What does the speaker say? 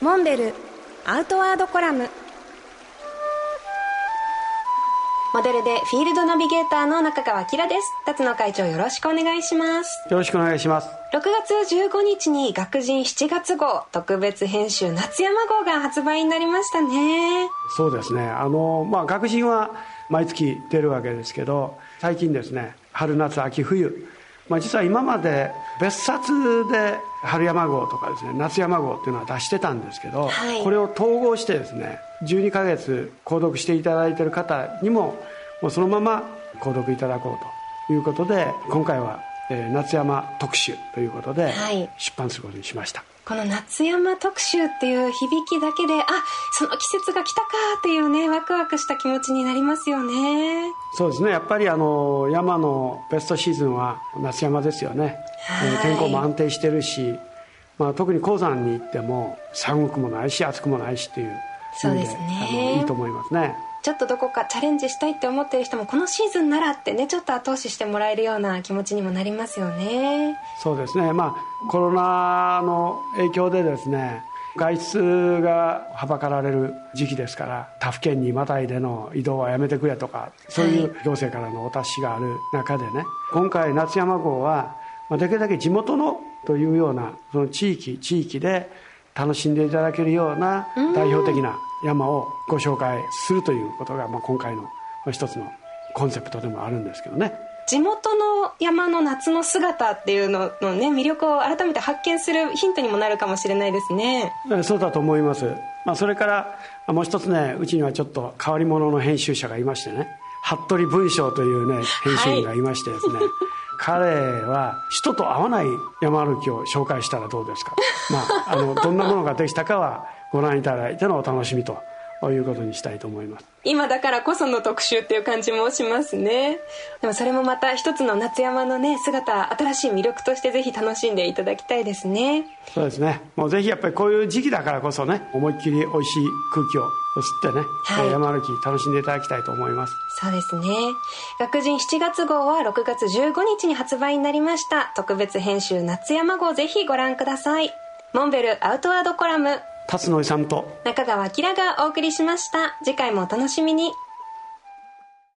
モンベルアウトワードコラム。モデルでフィールドナビゲーターの中川きらです。辰野会長よろしくお願いします。よろしくお願いします。6月15日に学人7月号特別編集夏山号が発売になりましたね。そうですね。あのまあ学人は毎月出るわけですけど最近ですね春夏秋冬まあ、実は今まで別冊で春山号とかですね夏山号っていうのは出してたんですけど、はい、これを統合してですね12ヶ月購読していただいている方にももうそのまま購読いただこうということで今回は、えー、夏山特集ということで出版することにしました、はいこの夏山特集っていう響きだけであその季節が来たかっていうねワクワクした気持ちになりますよね。そうですね。やっぱりあの山のベストシーズンは夏山ですよね、はい、天候も安定してるし、まあ、特に鉱山に行っても寒くもないし暑くもないしっていうそうですね。いいと思いますねちょっとどこかチャレンジしたいって思ってる人もこのシーズンならってねちょっと後押ししてもらえるような気持ちにもなりますよね。そうですね。まあコロナの影響でですね外出がはばかられる時期ですから他府県にまたいでの移動はやめてくれとかそういう行政からのお達しがある中でね、はい、今回夏山号はできるだけ地元のというようなその地域地域で楽しんでいただけるような代表的な山をご紹介するということが、まあ、今回の一つのコンセプトでもあるんですけどね。地元の山の夏の姿っていうののね魅力を改めて発見するヒントにもなるかもしれないですね。そうだと思います、まあ、それからもう一つねうちにはちょっと変わり者の編集者がいましてね。服部文章というね編集員がいましてですね、はい。彼は人と会わない山歩きを紹介したらどうですか、まあ、あのどんなものができたかはご覧いただいてのお楽しみということにしたいと思います。今だからこその特集っていう感じもしますね。でもそれもまた一つの夏山のね姿新しい魅力としてぜひ楽しんでいただきたいですね。そうですね。もうぜひやっぱりこういう時期だからこそね思いっきり美味しい空気を吸ってね、はい、山歩き楽しんでいただきたいと思います。そうですね。学人7月号は6月15日に発売になりました。特別編集夏山号ぜひご覧ください。モンベルアウトワードコラム辰野さんと中川明がお送りしました。次回もお楽しみに。